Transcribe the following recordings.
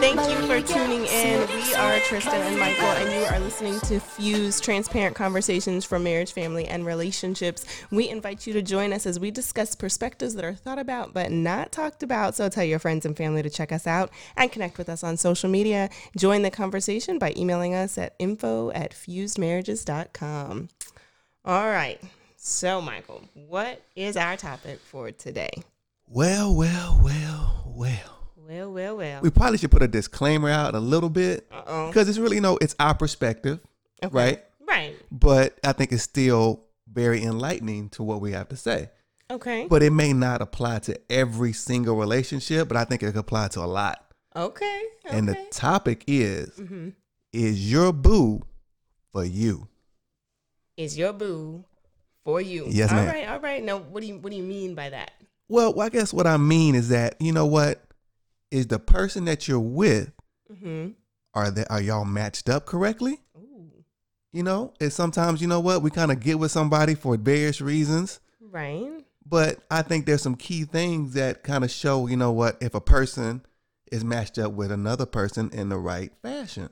Thank you for tuning in. We are Tristan and Michael, and you are listening to Fuse Transparent Conversations for Marriage, Family, and Relationships. We invite you to join us as we discuss perspectives that are thought about but not talked about. So tell your friends and family to check us out and connect with us on social media. Join the conversation by emailing us at info at fusedmarriages.com. All right. So, Michael, what is our topic for today? Well, well, well, well. Well, well, well. We probably should put a disclaimer out a little bit Uh-oh. because it's really, you know, it's our perspective, Okay. right? Right. But I think it's still very enlightening to what we have to say. Okay. But it may not apply to every single relationship, but I think it could apply to a lot. Okay. And the topic is hmm is your boo for you? is your boo for you. Yes, ma'am. right, all right. Now, what do you what do you mean by that? Well, I guess what I mean is that, you know what? Is the person that you're with, Mm-hmm. are they are y'all matched up correctly? Ooh. You know, and sometimes you know what we kind of get with somebody for various reasons, Right. but I think there's some key things that kind of show you know what if a person is matched up with another person in the right fashion.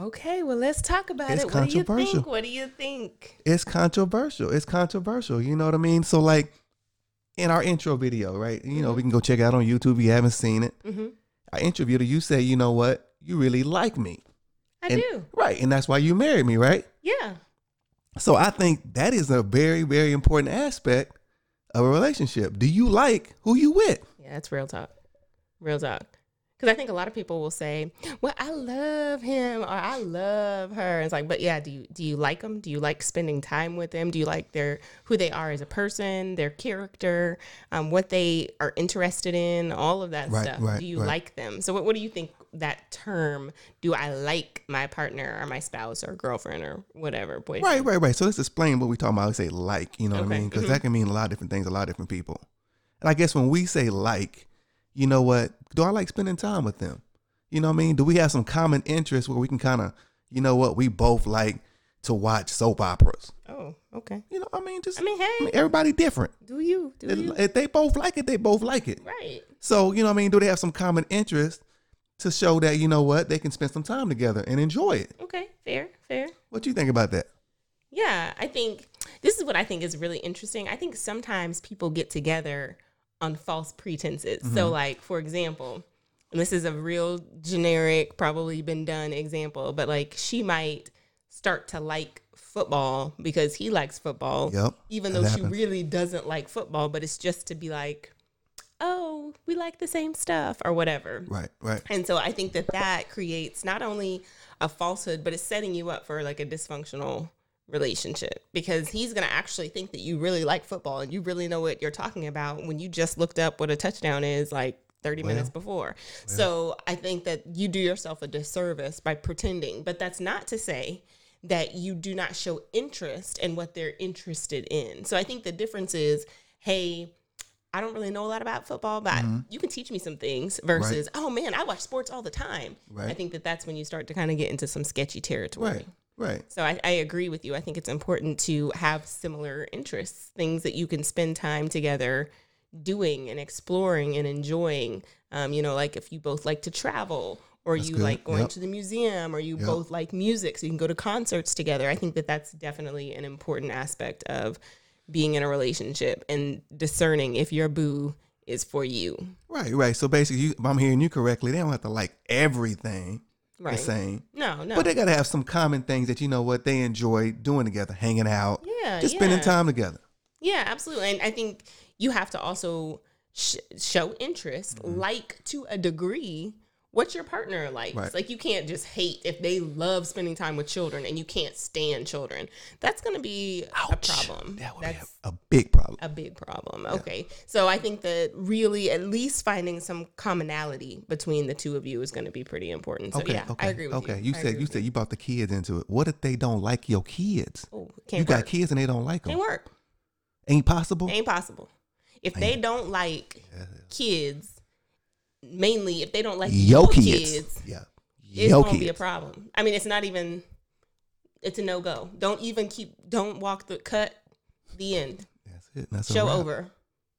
Okay. Well, let's talk about It's it. What do you think? What do you think? It's controversial. It's controversial. You know what I mean? So like in our intro video, right? You know, we can go check it out on YouTube if you haven't seen it. Mm-hmm. I interviewed her. You say, you know what? You really like me, I And- do. right? And that's why you married me, right? Yeah. So I think that is a very, very important aspect of a relationship. Do you like who you with? Yeah. That's real talk. Real talk. Because I think a lot of people will say, "Well, I love him" or "I love her." It's like, but yeah, do you do you like them? Do you like spending time with them? Do you like their who they are as a person, their character, um, what they are interested in, all of that Right, stuff? right, do you right. like them? So, what, what do you think that term? Do I like my partner or my spouse or girlfriend or whatever boyfriend? Right, right, right. So let's explain what we talking about. We say like, you know what I mean? Because mhm. that can mean a lot of different things, a lot of different people. And I guess when we say like, you know what? Do I like spending time with them? You know what I mean? Do we have some common interests where we can kind of, you know what? We both like to watch soap operas. Oh, okay. You know, I mean, just I mean, hey, everybody different. do you? Do you? If they both like it, they both like it. Right. So, you know what I mean? Do they have some common interest to show that, you know what, they can spend some time together and enjoy it? Okay. Fair. Fair. What do you think about that? Yeah, I think this is what I think is really interesting. I think sometimes people get together on false pretenses. So, mm-hmm. like, for example, and this is a real generic, probably been done example, but like she might start to like football because he likes football, Yep, even though she really doesn't like football, but it's just to be like, oh, we like the same stuff or whatever. Right, right. And so I think that that creates not only a falsehood, but it's setting you up for like a dysfunctional relationship because he's going to actually think that you really like football and you really know what you're talking about when you just looked up what a touchdown is like 30 minutes before. So I think that you do yourself a disservice by pretending, but that's not to say that you do not show interest in what they're interested in. So I think the difference is, hey, I don't really know a lot about football, but mm-hmm. you can teach me some things versus, oh man, I watch sports all the time. Right. I think that that's when you start to kind of get into some sketchy territory. Right, right. So I, I agree with you. I think it's important to have similar interests, things that you can spend time together doing and exploring and enjoying. Um, you know, like if you both like to travel or That's you good. like going Yep. to the museum or you Yep. both like music, so you can go to concerts together. I think that that's definitely an important aspect of being in a relationship and discerning if your boo is for you. Right, right. So basically, you, if I'm hearing you correctly, they don't have to like everything Right. the same, No, no. but they got to have some common things that you know what they enjoy doing together, hanging out, yeah, just yeah. spending time together. Yeah, absolutely. And I think you have to also sh- show interest, Mm-hmm. like to a degree, what your partner likes. Right. Like you can't just hate if they love spending time with children and you can't stand children. That's going to be a problem. That would That's be a, a big problem. a big problem. Okay. So I think that really at least finding some commonality between the two of you is going to be pretty important. So okay, yeah, okay, I agree with okay. you. You I said you said you brought the kids into it. What if they don't like your kids? Oh, You can't got work. kids and they don't like them. Can't work. Ain't possible. Ain't possible. If they don't like kids, mainly if they don't like Yo your kids. kids, Yeah. it's gonna be a problem. I mean, it's not even. It's a no go. Don't even keep. Don't walk the cut. The end. That's it. That's a Show over.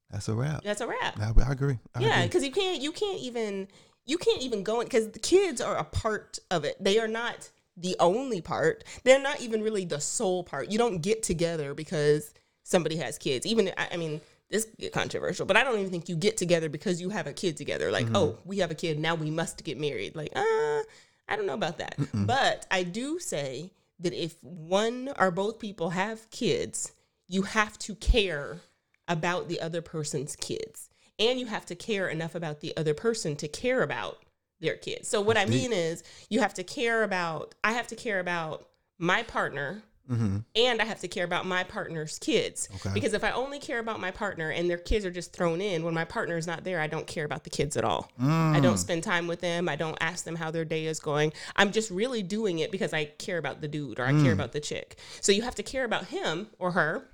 That's a wrap. That's a wrap. I, I agree. I yeah, because you can't you can't even you can't even go in because the kids are a part of it. They are not the only part. They're not even really the sole part. You don't get together because somebody has kids. Even I, I mean, this get controversial, but I don't even think you get together because you have a kid together. Like, oh, we have a kid now, we must get married. Like, uh, I don't know about that. But I do say that if one or both people have kids, you have to care about the other person's kids. And you have to care enough about the other person to care about their kids. So what I mean is you have to care about I have to care about my partner Mm-hmm. and I have to care about my partner's kids. Okay. Because if I only care about my partner and their kids are just thrown in, when my partner is not there, I don't care about the kids at all. I don't mm. spend time with them. I don't ask them how their day is going. I'm just really doing it because I care about the dude or I care mm. about the chick. So you have to care about him or her.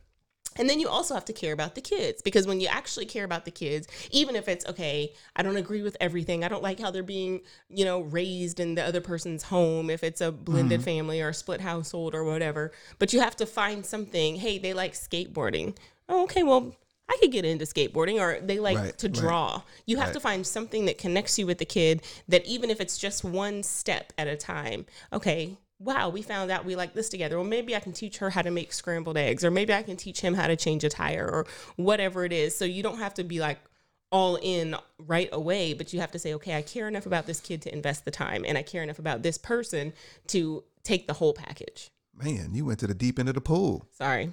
And then you also have to care about the kids because when you actually care about the kids, even if it's okay, I don't agree with everything. I don't like how they're being, you know, raised in the other person's home, if it's a blended mm-hmm. family or a split household or whatever. But you have to find something. Hey, they like skateboarding. Oh, okay, well, I could get into skateboarding or they like Right, to right. draw. You have Right. to find something that connects you with the kid that even if it's just one step at a time, okay, wow, we found out we like this together. Well, maybe I can teach her how to make scrambled eggs or maybe I can teach him how to change a tire or whatever it is. So you don't have to be like all in right away, but you have to say, okay, I care enough about this kid to invest the time and I care enough about this person to take the whole package. Man, you went to the deep end of the pool. Sorry.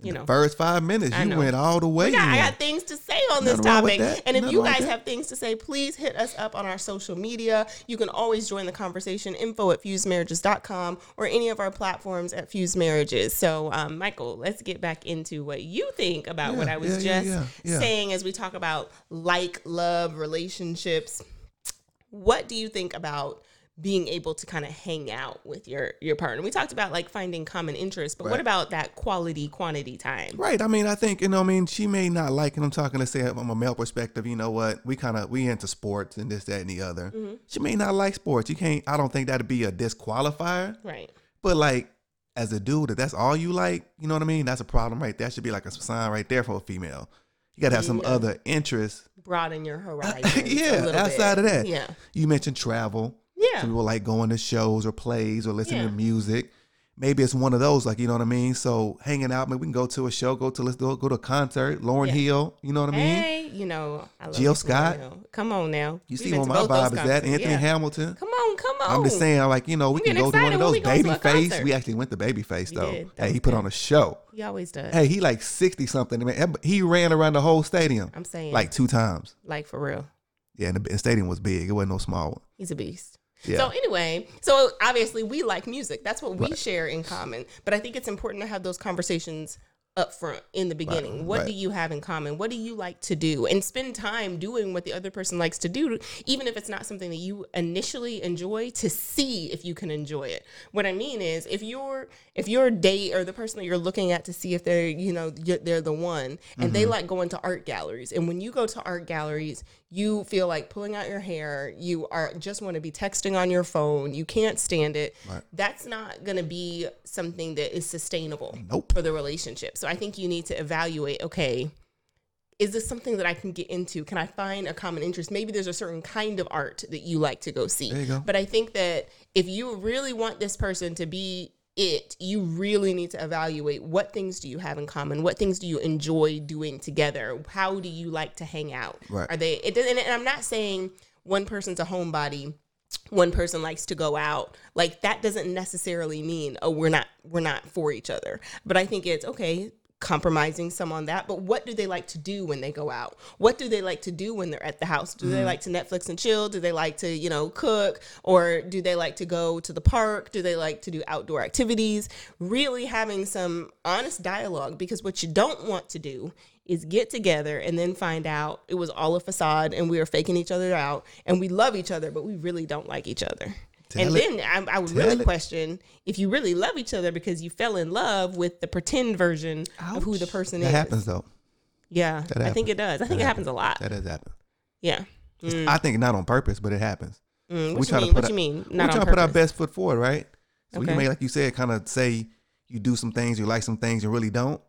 You know. First five minutes, I you know. went all the way. We got, I got things to say on this Nothing topic. And if Nothing you guys have things to say, please hit us up on our social media. You can always join the conversation. Info at fusedmarriages.com or any of our platforms at Fused Marriages. So, um, Michael, let's get back into what you think about what I was yeah, yeah, just yeah, yeah. saying as we talk about like, love, relationships. What do you think about? Being able to kind of hang out with your your partner. We talked about like finding common interests, but what about that quality quantity time? Right. I mean, I think you know. I mean, she may not like, and I'm talking to say from a male perspective. You know what? We kind of we into sports and this, that, and the other. Mm-hmm. She may not like sports. You can't. I don't think that'd be a disqualifier. Right. But like, as a dude, if that's all you like, you know what I mean? That's a problem, right? That should be like a sign right there for a female. You gotta have some Yeah. other interests. Broaden your horizon. yeah. Outside of that, Yeah. You mentioned travel. Yeah. Some people like going to shows or plays or listening Yeah. to music. Maybe it's one of those, like you know what I mean. So hanging out, maybe we can go to a show, go to let's do go to a concert. Lauryn Yeah. Hill, you know what I mean. Hey, you know, I love Jill Scott. Come on now. You We've see where my vibe is at. Anthony Yeah. Hamilton. Come on, come on. I'm just saying, like you know, we We can go to one of those go Babyface. We actually went to Babyface though. did. Hey, he put on a show. He always does. Hey, he like sixty something. Man, he ran around the whole stadium I'm saying, like two times. like for real, Yeah, and the, the stadium was big. It wasn't no small one. he's a beast. Yeah. So anyway, so obviously we like music. That's what we share in common. But I think it's important to have those conversations up front in the beginning. what right. do you have in common? What do you like to do? And spend time doing what the other person likes to do, even if it's not something that you initially enjoy, to see if you can enjoy it. What I mean is if you're if your date or the person that you're looking at to see if they're, you know, they're the one and they mm-hmm. like going to art galleries. And when you go to art galleries, you feel like pulling out your hair, you are just want to be texting on your phone, you can't stand it. Right. That's not going to be something that is sustainable Nope. for the relationship. So I think you need to evaluate, okay, is this something that I can get into? Can I find a common interest? Maybe there's a certain kind of art that you like to go see. Go. But I think that if you really want this person to be it, you really need to evaluate what things do you have in common? What things do you enjoy doing together? How do you like to hang out? Right. Are they it doesn't and I'm not saying one person's a homebody one person likes to go out like that doesn't necessarily mean oh we're not we're not for each other. But i think it's okay compromising some on that but what do they like to do when they go out? What do they like to do when they're at the house? Do they mm-hmm. like to netflix and chill? Do they like to you know cook? Or do they like to go to the park? Do they like to do outdoor activities? Really having some honest dialogue because what you don't want to do is get together and then find out it was all a facade and we were faking each other out and we love each other but we really don't like each other and it. then I, I would Tell really it. question if you really love each other because you fell in love with the pretend version of who the person That is. That happens though. Yeah, That I think it does. I think it happens a lot. That does happen. Yeah. Mm, I think not on purpose, but it happens. mm. we What you try to mean? put What a- you mean? we try to put our best foot forward, right? So Okay. you may, like you said, kind of say you do some things, you like some things, you really don't.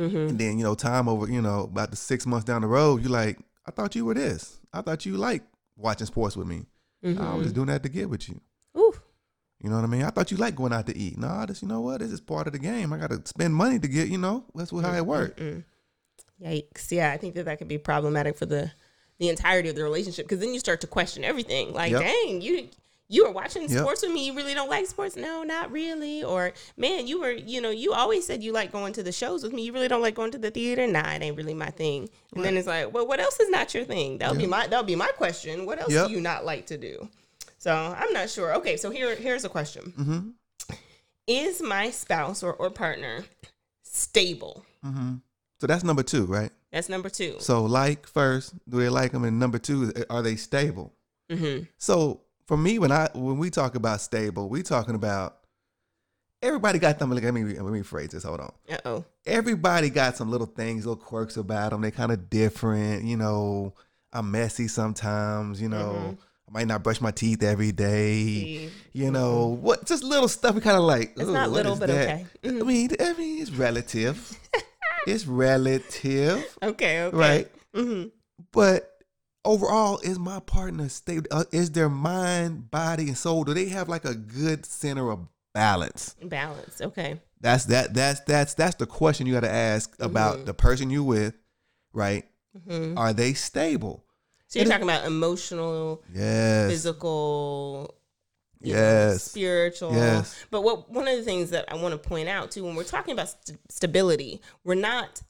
Mm-hmm. And then, you know, time over, you know, about the six months down the road, you're like, I thought you were this. I thought you like watching sports with me. I was just mm-hmm. doing that to get with you. Oof. You know what I mean? I thought you like going out to eat. No, this, you know what? This is part of the game. I got to spend money to get, you know, that's what, how it works. Yikes. Yeah, I think that that could be problematic for the the entirety of the relationship because then you start to question everything. Like, Yep. dang, you you were watching Yep. sports with me. You really don't like sports? No, not really. Or man, you were, you know, you always said you like going to the shows with me. You really don't like going to the theater? Nah, it ain't really my thing. And then it's like, well, what else is not your thing? That'll be my that'll be my question. What else Yep. do you not like to do? So I'm not sure. Okay, so here here's a question. Mm-hmm. Is my spouse or, or partner stable? Mm-hmm. So that's number two, right? That's number two. So like first, do they like them? And number two, are they stable? Mm-hmm. So for me, when I when we talk about stable, we talking about everybody got them. Let me let me phrase this. Hold on. Uh oh. Everybody got some little things, little quirks about them. They kind of different. You know, I'm messy sometimes. You know, Mm-hmm. I might not brush my teeth every day. You know what? Just little stuff. We kind of like. It's not little, but that?" okay. Mhm. I mean, I mean, it's relative. it's relative, Okay. Okay. right? Mm-hmm. But overall, is my partner stable? Uh, is their mind, body, and soul? Do they have like a good center of balance? Balance. Okay. That's that. That's that's that's the question you got to ask about Mhm. the person you with, right? hmm Are they stable? So you're And talking about emotional, Yes. physical, you know, Yes. spiritual. Yes. But what one of the things that I want to point out too, when we're talking about st- stability, we're not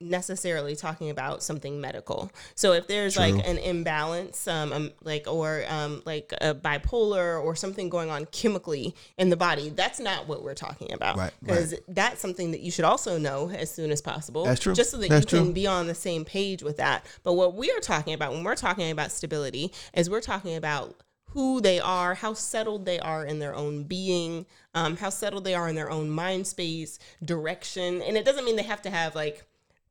necessarily talking about something medical. So if there's True. like an imbalance, um, um like or um, like a bipolar or something going on chemically in the body, that's not what we're talking about. Right, Because that's something that you should also know as soon as possible. That's true. Just so that That's you can be on the same page with that. But what we are talking about when we're talking about stability is we're talking about who they are, how settled they are in their own being, um, how settled they are in their own mind space, direction. And it doesn't mean they have to have like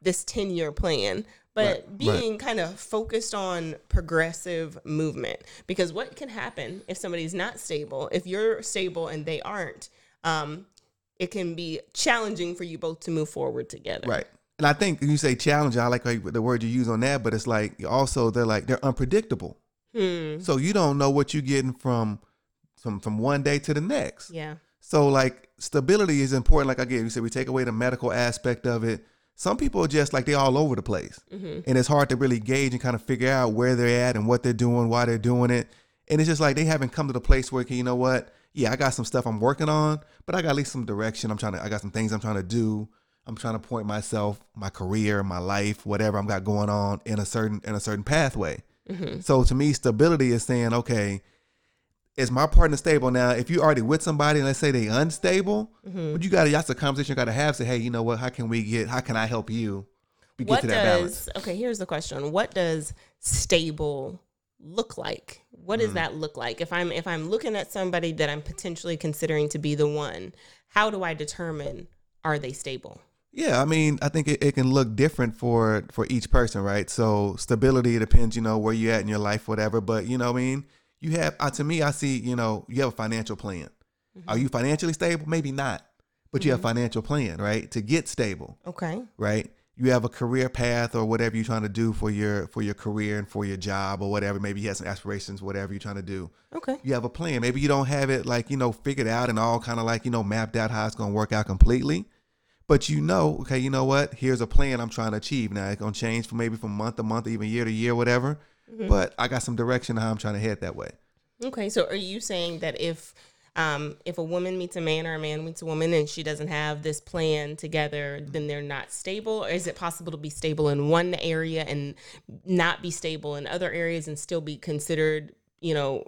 this 10 year plan, but Right, right. being kind of focused on progressive movement. Because what can happen if somebody's not stable, if you're stable and they aren't, um, it can be challenging for you both to move forward together. Right. And I think when you say challenge. I like the word you use on that, but it's like also they're like they're unpredictable. Hmm. So you don't know what you're getting from from from one day to the next. Yeah. So like stability is important. Like I get you said, we take away the medical aspect of it. Some people are just like they're all over the place, mm-hmm. and it's hard to really gauge and kind of figure out where they're at and what they're doing, why they're doing it. And it's just like they haven't come to the place where you know what? Yeah, I got some stuff I'm working on, but I got at least some direction. I'm trying to. I got some things I'm trying to do. I'm trying to point myself, my career, my life, whatever I'm got going on in a certain in a certain pathway. Mm-hmm. So to me, stability is saying, okay, is my partner stable now? If you already with somebody, and let's say they unstable, but you got to that's a conversation you got to have. Say, hey, you know what? How can we get? How can I help you? We get What to that balance. does okay? Here's the question: What does stable look like? What Mm. does that look like? If I'm if I'm looking at somebody that I'm potentially considering to be the one, how do I determine are they stable? Yeah, I mean, I think it, it can look different for for each person, right? So stability depends, you know, where you're at in your life, whatever. But you know, what I mean, you have uh, to me, I see, you know, you have a financial plan. Are you financially stable? Maybe not, but you have a financial plan, right? To get stable, Okay. right? You have a career path or whatever you're trying to do for your for your career and for your job or whatever. Maybe you have some aspirations, whatever you're trying to do. Okay. You have a plan. Maybe you don't have it like you know figured out and all kind of like you know mapped out how it's gonna work out completely. But you know, okay, you know what? Here's a plan I'm trying to achieve. Now it's gonna change from maybe from month to month, even year to year, whatever. But I got some direction how I'm trying to head that way. Okay. So are you saying that if um, if a woman meets a man or a man meets a woman and she doesn't have this plan together, then they're not stable? Or is it possible to be stable in one area and not be stable in other areas and still be considered, you know,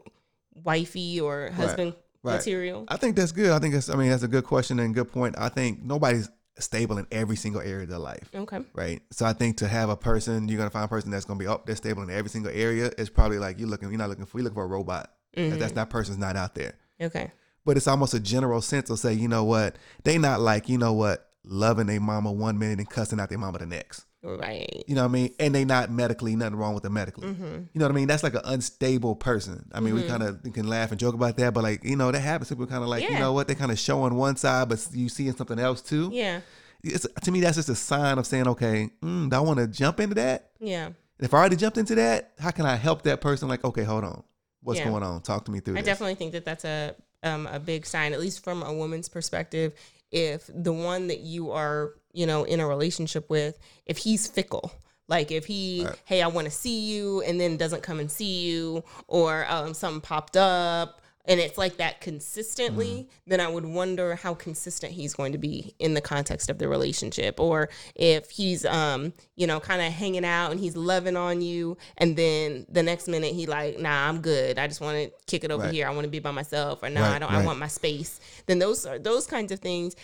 wifey or husband right. material? I think that's good. I think that's I mean that's a good question and good point. I think nobody's stable in every single area of their life. Okay. Right. So I think to have a person, you're gonna find a person that's gonna be oh, up there stable in every single area. It's probably like you're looking, you're not looking for, you're looking for a robot. That- That's mm-hmm. that person's not out there. Okay. But it's almost a general sense of say, you know what, they not like, you know what, loving their mama one minute and cussing out their mama the next. Right. You know what I mean? And they not medically, nothing wrong with them medically. Mm-hmm. You know what I mean? That's like an unstable person. I mean, we kind of can laugh and joke about that, but like, you know, that happens. People kind of like, you know what, they kind of show on one side, but you seeing something else too. Yeah. it's, to me, that's just a sign of saying, okay, mm, do I want to jump into that? Yeah. If I already jumped into that, how can I help that person? Like, okay, hold on, what's Yeah. going on? Talk to me through I this. definitely think that that's a um, a big sign, at least from a woman's perspective. If the one that you are, you know, in a relationship with, if he's fickle, like if he, Right. hey, I want to see you, and then doesn't come and see you, or um, something popped up, and it's like that consistently, Mm-hmm. then I would wonder how consistent he's going to be in the context of the relationship, or if he's, um, you know, kind of hanging out and he's loving on you, and then the next minute he like, nah, I'm good. I just want to kick it over Right. here. I want to be by myself, or no, Right, I don't. I want my space. Then those are those kinds of things.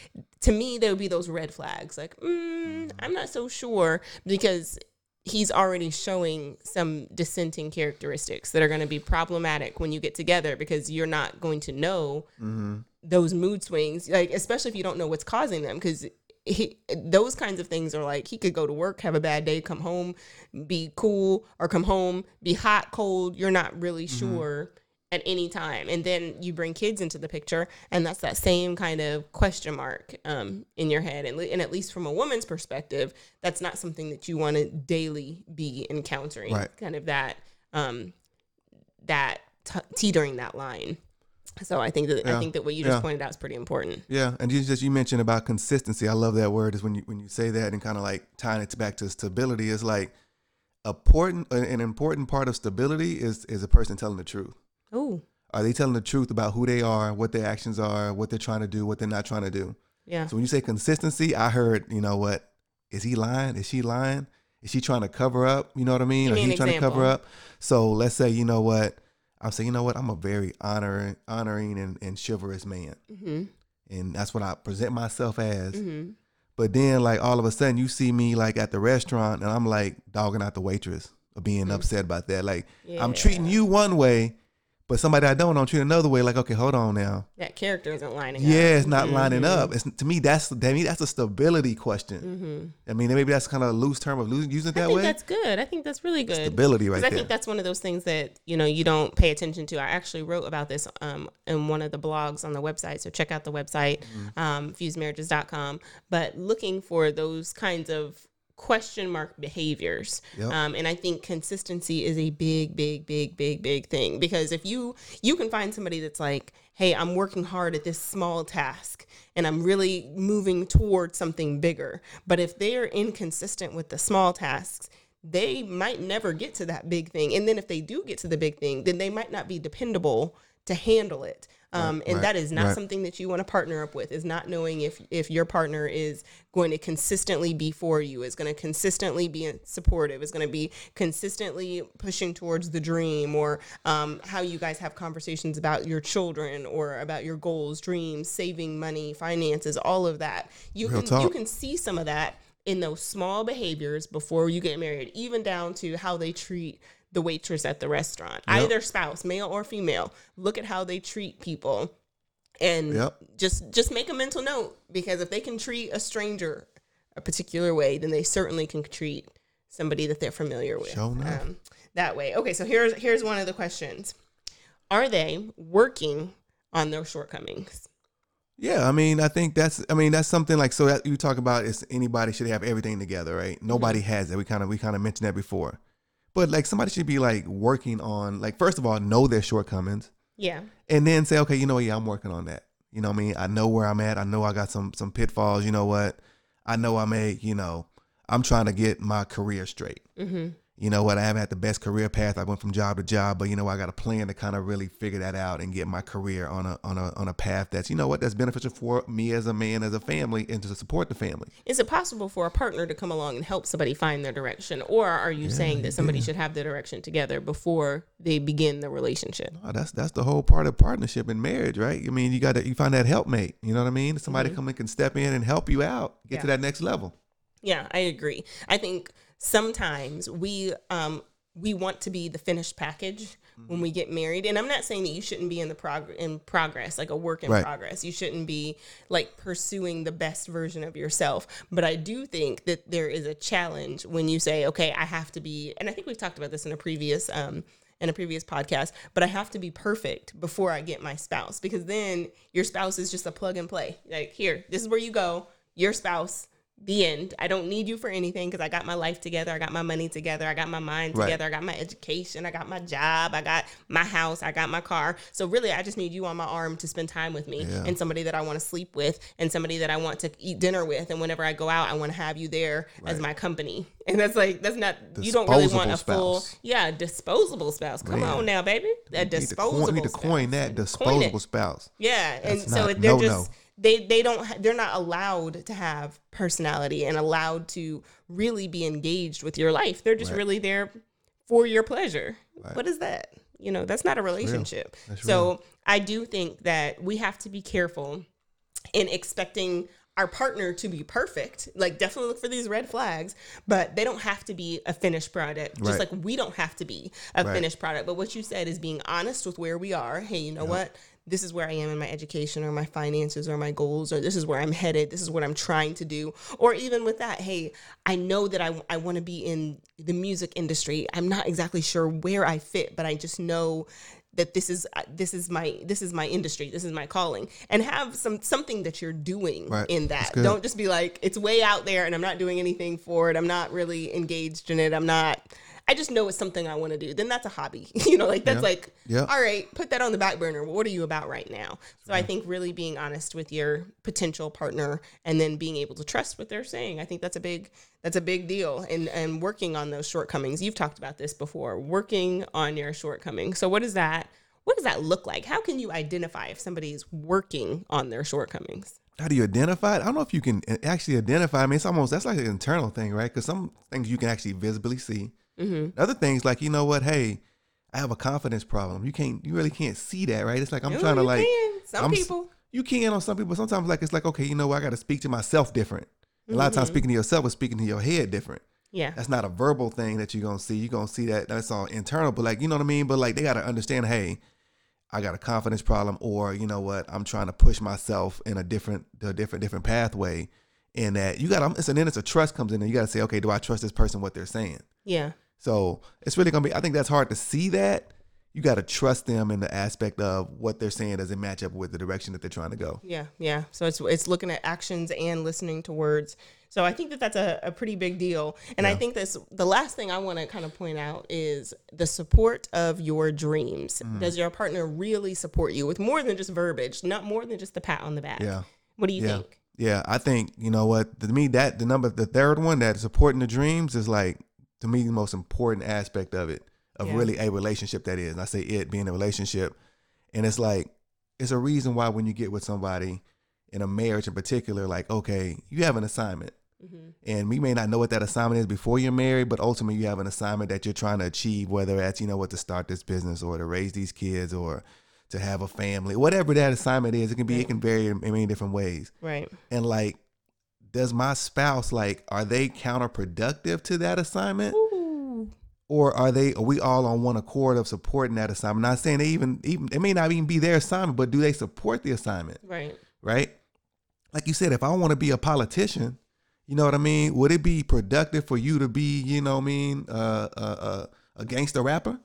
To me, there would be those red flags. Like, mm, I'm not so sure because he's already showing some dissenting characteristics that are going to be problematic when you get together because you're not going to know Mm-hmm. those mood swings like especially if you don't know what's causing them because he, those kinds of things are like he could go to work have a bad day come home be cool or come home be hot cold you're not really sure at any time and then you bring kids into the picture and that's that same kind of question mark um, in your head and, and at least from a woman's perspective that's not something that you want to daily be encountering Right. kind of that um, that t- teetering that line so i think that i think that what you just Yeah. pointed out is pretty important Yeah, and you just you mentioned about consistency. I love that word. Is when you when you say that and kind of like tying it back to stability is like important. An important part of stability is is a person telling the truth. Oh Are they telling the truth about who they are, what their actions are, what they're trying to do, what they're not trying to do? yeah So when you say consistency, I heard, you know what? Is he lying? Is she lying? Is she trying to cover up? You know what I mean? Give Or me he trying to cover example. up? So let's say, you know what? I'm saying, you know what? I'm a very honoring, honoring and, and chivalrous man. mm-hmm. And that's what I present myself as. Mm-hmm. But then like all of a sudden you see me like at the restaurant and I'm like dogging out the waitress or being upset about that. Like I'm treating you one way, but somebody I don't, I'm treating another way. Like, okay, hold on now. that character isn't lining Yeah, up Yeah, it's not lining Mhm. up. It's to me that's to me that's a stability question. mm-hmm. I mean, maybe that's kind of a loose term of losing, using it I that think way. that's good. I think that's really good. Stability right I there. think that's one of those things that you know you don't pay attention to. I actually wrote about this um, in one of the blogs on the website, so check out the website, Mm-hmm. um, fusedmarriages.com. But looking for those kinds of question mark behaviors, Yep. um, and I think consistency is a big, big, big, big, big thing. Because if you you can find somebody that's like, hey, I'm working hard at this small task and I'm really moving towards something bigger. But if they're inconsistent with the small tasks, they might never get to that big thing. And then if they do get to the big thing, then they might not be dependable to handle it. Um, and right, that is not right. something that you want to partner up with. Is not knowing if if your partner is going to consistently be for you, is going to consistently be supportive, is going to be consistently pushing towards the dream, or um, how you guys have conversations about your children or about your goals, dreams, saving money, finances, all of that. You Real can you can see some of that in those small behaviors before you get married, even down to how they treat the waitress at the restaurant, Yep. either spouse, male or female. Look at how they treat people, and Yep. just just make a mental note because if they can treat a stranger a particular way, then they certainly can treat somebody that they're familiar with Sure um, that way. Okay, so here's here's one of the questions: Are they working on their shortcomings? Yeah, I mean, I think that's, I mean, that's something like so that you talk about is anybody should have everything together, right? Nobody has it. We kind of we kind of mentioned that before, but like somebody should be like working on like first of all know their shortcomings Yeah, and then say, okay, you know what, yeah, I'm working on that. You know what I mean? I know where I'm at. I know I got some some pitfalls. You know what? I know I may, you know, I'm trying to get my career straight. mm-hmm. You know what? I haven't had the best career path. I went from job to job, but you know, I got a plan to kind of really figure that out and get my career on a on a on a path that's you know what that's beneficial for me as a man, as a family, and to support the family. Is it possible for a partner to come along and help somebody find their direction, or are you saying that somebody should have their direction together before they begin the relationship? Oh, that's that's the whole part of partnership in marriage, right? I mean, you got to you find that helpmate. You know what I mean? Somebody mm-hmm. come in can step in and help you out, get to that next level. Yeah, I agree. I think sometimes we um we want to be the finished package when we get married, and I'm not saying that you shouldn't be in the prog- in progress, like a work in Right. progress. You shouldn't be like pursuing the best version of yourself. But I do think that there is a challenge when you say, "Okay, I have to be," and I think we've talked about this in a previous um in a previous podcast, but I have to be perfect before I get my spouse because then your spouse is just a plug and play. Like, here, this is where you go. Your spouse the end. I don't need you for anything because I got my life together. I got my money together. I got my mind Right. together. I got my education. I got my job. I got my house. I got my car. So really, I just need you on my arm to spend time with me Yeah. and somebody that I want to sleep with and somebody that I want to eat dinner with. And whenever I go out, I want to have you there as my company. And that's like, that's not, you don't really want a Disposable full, spouse. yeah, disposable spouse. Come Man. on now, baby. A We need to disposable coin, we need to coin spouse. that disposable spouse. Yeah, and That's so not- it- they're no, just no. They they don't they're not allowed to have personality and allowed to really be engaged with your life. They're just Right. really there for your pleasure. Right. What is that? You know, that's not a relationship. So I do think that we have to be careful in expecting our partner to be perfect. Like definitely look for these red flags, but they don't have to be a finished product. Just Right. like we don't have to be a Right. finished product. But what you said is being honest with where we are. Hey, you know what? This is where I am in my education or my finances or my goals, or this is where I'm headed. This is what I'm trying to do. Or even with that, hey, I know that I, I want to be in the music industry. I'm not exactly sure where I fit, but I just know that this is uh, this is my this is my industry this is my calling and have some something that you're doing Right. in that don't just be like it's way out there and i'm not doing anything for it i'm not really engaged in it i'm not i just know it's something i want to do then that's a hobby you know like that's Yeah. like Yeah. all right put that on the back burner what are you about right now so i think really being honest with your potential partner and then being able to trust what they're saying i think that's a big that's a big deal and and working on those shortcomings you've talked about this before working on your shortcomings so what is that what does that look like how can you identify if somebody's working on their shortcomings How do you identify it? I don't know if you can uh, actually identify. I mean, it's almost that's like an internal thing, right? Because some things you can actually visibly see. Mm-hmm. Other things like you know what? Hey, I have a confidence problem. You can't. You really can't see that, right? It's like I'm trying to like. some I'm people You can on some people. Sometimes like it's like okay, you know what? I got to speak to myself different. A lot of times Mhm. speaking to yourself is speaking to your head different. yeah That's not a verbal thing that you're gonna see. You're gonna see that that's all internal. But like you know what I mean. But like they gotta understand. Hey, I got a confidence problem, or you know what? I'm trying to push myself in a different, a different, different pathway. And that you got. to It's an then it's a trust comes in, and you got to say, okay, do I trust this person? What they're saying. yeah So it's really gonna be. I think that's hard to see that. You got to trust them in the aspect of what they're saying does it match up with the direction that they're trying to go. Yeah, yeah. So it's it's looking at actions and listening to words. So I think that that's a, a pretty big deal. And I think this the last thing I want to kind of point out is the support of your dreams. Mm. Does your partner really support you with more than just verbiage, not more than just the pat on the back? Yeah. What do you Yeah. think? Yeah, I think you know what to me that the number the third one that supporting the dreams is like to me the most important aspect of it of Yeah. really a relationship that is. And I say it being a relationship, and it's like it's a reason why when you get with somebody in a marriage in particular, like okay, you have an assignment, hmm and we may not know what that assignment is before you're married, but ultimately you have an assignment that you're trying to achieve, whether that's you know what to start this business or to raise these kids or to have a family, whatever that assignment is. It can be Right. it can vary in many different ways Right. and like does my spouse like are they counterproductive to that assignment? Ooh. or are they are we all on one accord of supporting that assignment? Not saying they even even it may not even be their assignment but do they support the assignment? Right. right? Like you said if i want to be a politician you know what i mean? Would it be productive for you to be you know what i mean uh, uh, uh, a gangster rapper?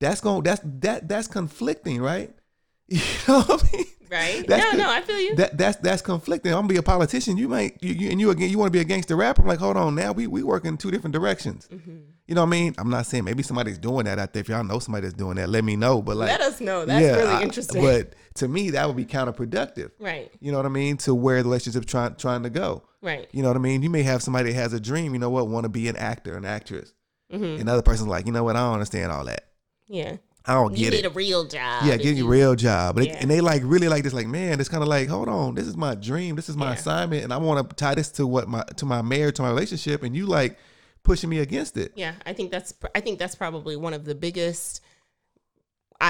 That's going that's that that's conflicting right? You know what i mean Right. That's no, the- no, I feel you. that that's that's conflicting. I'm gonna be a politician. You might you, you and you again. You want to be a gangster rapper. I'm like, hold on, now we we work in two different directions. Mhm. You know what I mean? I'm not saying maybe somebody's doing that out there. If y'all know somebody that's doing that, let me know. But like, Let us know. That's yeah, really I- interesting. But to me, that would be counterproductive. right. You know what I mean? To where the relationship's trying trying to go. Right. You know what I mean? You may have somebody that has a dream. You know what? Want to be an actor, an actress. hmm And the other person's like, you know what? I don't understand all that. Yeah. I don't get it. You get need it. a real job. Yeah, give you a real job. But Yeah. it, and they like really like this, like, man, it's kind of like, hold on, this is my dream, this is my Yeah. assignment, and I want to tie this to what my to my marriage, to my relationship, and you like pushing me against it. Yeah, I think that's I think that's probably one of the biggest,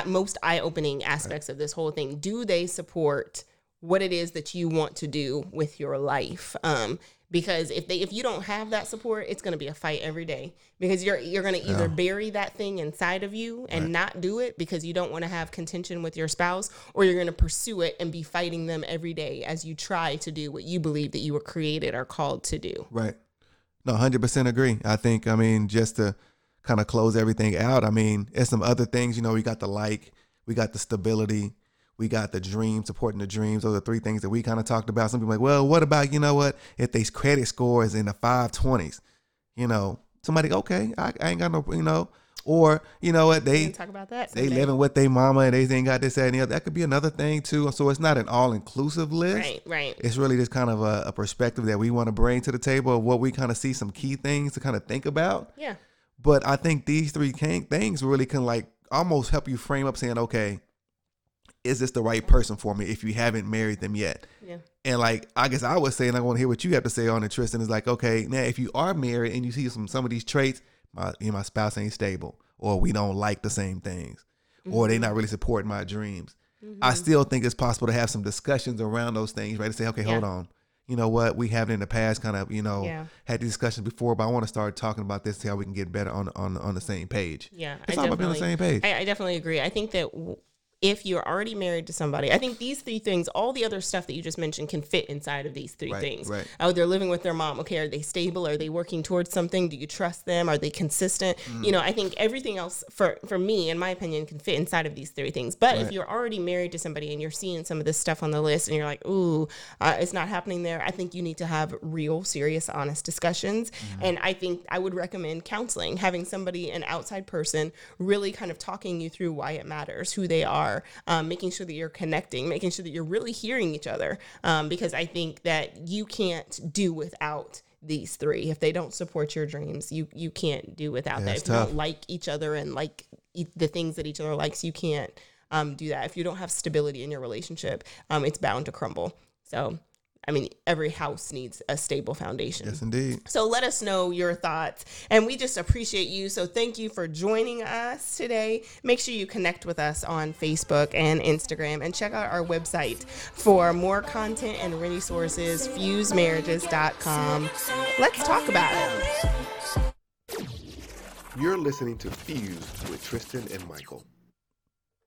most eye opening aspects of this whole thing. Do they support what it is that you want to do with your life? Um, because if they if you don't have that support, it's going to be a fight every day. Because you're you're going to either Yeah. bury that thing inside of you and Right. not do it because you don't want to have contention with your spouse, or you're going to pursue it and be fighting them every day as you try to do what you believe that you were created or called to do. Right. No, hundred percent agree. I think I mean just to kind of close everything out. I mean, there's some other things. You know, we got the like, we got the stability, We got the dream, supporting the dreams. Those are three things that we kind of talked about. Some people are like, well, what about, you know what, if they credit score is in the 520s? You know, somebody, okay, I, I ain't got no, you know, or you know what they talk about that. they living with their mama and they ain't got this that, and the other. That could be another thing too. So it's not an all inclusive list. Right, right. It's really just kind of a, a perspective that we want to bring to the table of what we kind of see some key things to kind of think about. Yeah. But I think these three things really can like almost help you frame up saying, okay, is this the right person for me if you haven't married them yet? Yeah. And like I guess I would say, and I want to hear what you have to say on it, Tristan. Is like, okay, now if you are married and you see some some of these traits, my you know, my spouse ain't stable, or we don't like the same things, or they mm-hmm. not really supporting my dreams. I mm-hmm. still think it's possible to have some discussions around those things, right? To say, okay, hold on. You know what? We have in the past, kind of, you know, Yeah. had these discussions before, but I want to start talking about this, see how we can get better on on on the same page. Yeah, It's I all about being on the same page. I, I definitely agree. I think that w- if you're already married to somebody, I think these three things, all the other stuff that you just mentioned, can fit inside of these three Right, things. right. Oh, they're living with their mom. Okay, are they stable? Are they working towards something? Do you trust them? Are they consistent? Mm. You know, I think everything else, for for me, in my opinion, can fit inside of these three things. But if you're already married to somebody and you're seeing some of this stuff on the list, and you're like, ooh, uh, it's not happening there, I think you need to have real, serious, honest discussions. Mm-hmm. And I think I would recommend counseling, having somebody, an outside person, really kind of talking you through why it matters, who they are, um, making sure that you're connecting, making sure that you're really hearing each other. Um, because I think that you can't do without these three. If they don't support your dreams, you you can't do without Yeah, that. If you don't like each other and like e- the things that each other likes, you can't um, do that. If you don't have stability in your relationship, um, it's bound to crumble. So, I mean, every house needs a stable foundation. Yes, indeed. So let us know your thoughts. And we just appreciate you. So thank you for joining us today. Make sure you connect with us on Facebook and Instagram and check out our website for more content and resources, fusedmarriages.com. Let's talk about it. You're listening to Fuse with Tristan and Michael.